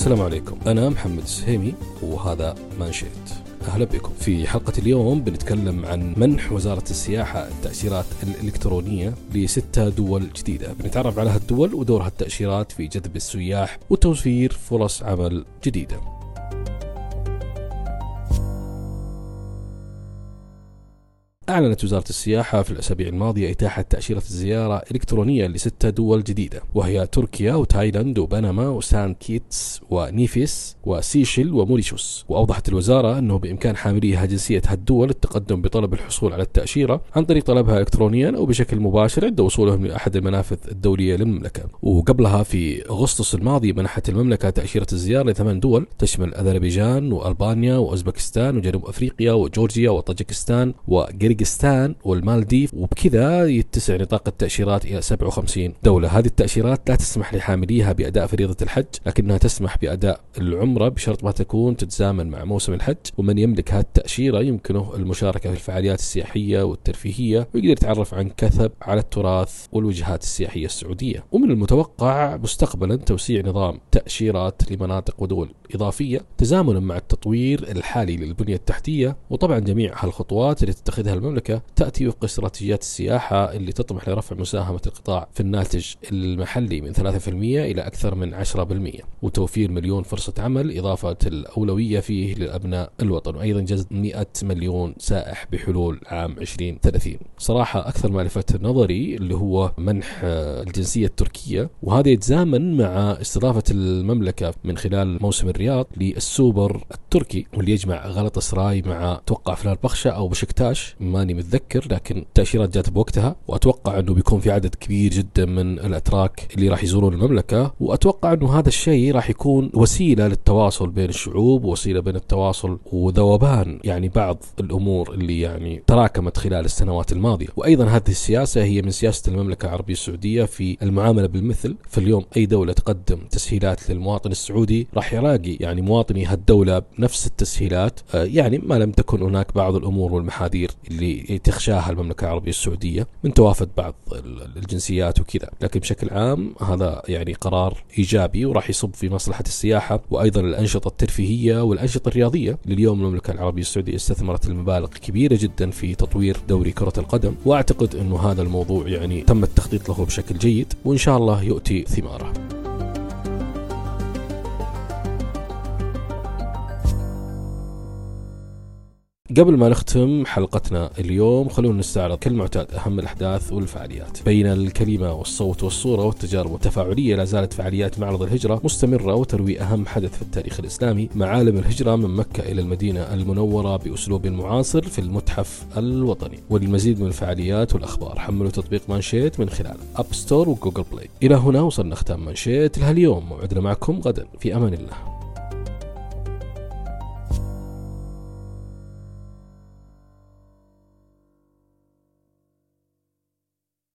السلام عليكم. أنا محمد السهيمي وهذا مانشيت. أهلا بكم. في حلقة اليوم بنتكلم عن منح وزارة السياحة التأشيرات الإلكترونية لستة دول جديدة. بنتعرف على هالدول ودورها التأشيرات في جذب السياح وتوفير فرص عمل جديدة. أعلنت وزارة السياحة في الأسابيع الماضية إتاحة تأشيرة الزيارة إلكترونية لستة دول جديدة وهي تركيا وتايلاند وبنما وسان كيتس ونيفيس وسيشل وموريشوس وأوضحت الوزارة أنه بإمكان حامليها جنسية هالدول التقدم بطلب الحصول على التأشيرة عن طريق طلبها إلكترونيا أو بشكل مباشر عند وصولهم لأحد المنافذ الدولية للمملكة. وقبلها في أغسطس الماضي منحت المملكة تأشيرة الزيارة لثمان دول تشمل أذربيجان وألبانيا وأوزبكستان وجنوب أفريقيا وجورجيا وطاجكستان وقرق كازاخستان والمالديف وبكذا يتسع نطاق التأشيرات إلى 57 دولة. هذه التأشيرات لا تسمح لحامليها بأداء فريضة الحج لكنها تسمح بأداء العمرة بشرط ما تكون تتزامن مع موسم الحج ومن يملك هذه التأشيرة يمكنه المشاركة في الفعاليات السياحية والترفيهية ويقدر يتعرف عن كثب على التراث والوجهات السياحية السعودية. ومن المتوقع مستقبلا توسيع نظام تأشيرات لمناطق ودول إضافية تزامنا مع التطوير الحالي للبنية التحتية وطبعا جميع هالخطوات اللي تتخذها المملكة تأتي وفق استراتيجية السياحة اللي تطمح لرفع مساهمة القطاع في الناتج المحلي من 3% إلى أكثر من 10% وتوفير مليون فرصة عمل إضافة الأولوية فيه للأبناء الوطن وأيضا جذب 100 مليون سائح بحلول عام 2030 صراحة أكثر ما لفت نظري اللي هو منح الجنسية التركية وهذا يتزامن مع استضافة المملكة من خلال موسم الرياض للسوبر التركي واللي يجمع غلط سراي مع توقع فلان بخشة أو بشكتاش ماني متذكر لكن التأشيرات جات بوقتها وأتوقع أنه بيكون في عدد كبير جدا من الأتراك اللي راح يزورون المملكة وأتوقع أنه هذا الشيء راح يكون وسيلة للتواصل بين الشعوب ووسيلة بين التواصل وذوبان يعني بعض الأمور اللي يعني تراكمت خلال السنوات الماضية. وأيضا هذه السياسة هي من سياسة المملكة العربية السعودية في المعاملة بالمثل. فاليوم أي دولة تقدم تسهيلات للمواطن السعودي راح يلاقي يعني مواطني هالدولة بنفس التسهيلات. آه، يعني ما لم تكن هناك بعض الأمور والمحاذير اللي تخشاها المملكة العربية السعودية من توافد بعض الجنسيات وكذا. لكن بشكل عام هذا يعني قرار إيجابي وراح يصب في مصلحة السياحة وأيضا الأنشطة الترفيهية والأنشطة الرياضية. لليوم المملكة العربية السعودية استثمرت المبالغ كبيرة جدا في تطوير دوري كرة القدم وأعتقد أنه هذا الموضوع يعني تم التخطيط له بشكل جيد وإن شاء الله يؤتي ثماره. قبل ما نختم حلقتنا اليوم خلونا نستعرض كالمعتاد أهم الأحداث والفعاليات. بين الكلمة والصوت والصورة والتجارب التفاعلية لا زالت فعاليات معرض الهجرة مستمرة وتروي أهم حدث في التاريخ الإسلامي. معالم الهجرة من مكة إلى المدينة المنورة بأسلوب معاصر في المتحف الوطني. وللمزيد من الفعاليات والأخبار حملوا تطبيق مانشيت من خلال App Store و Google Play إلى هنا وصلنا ختام مانشيت لهاليوم. موعدنا معكم غدا. في أمان الله.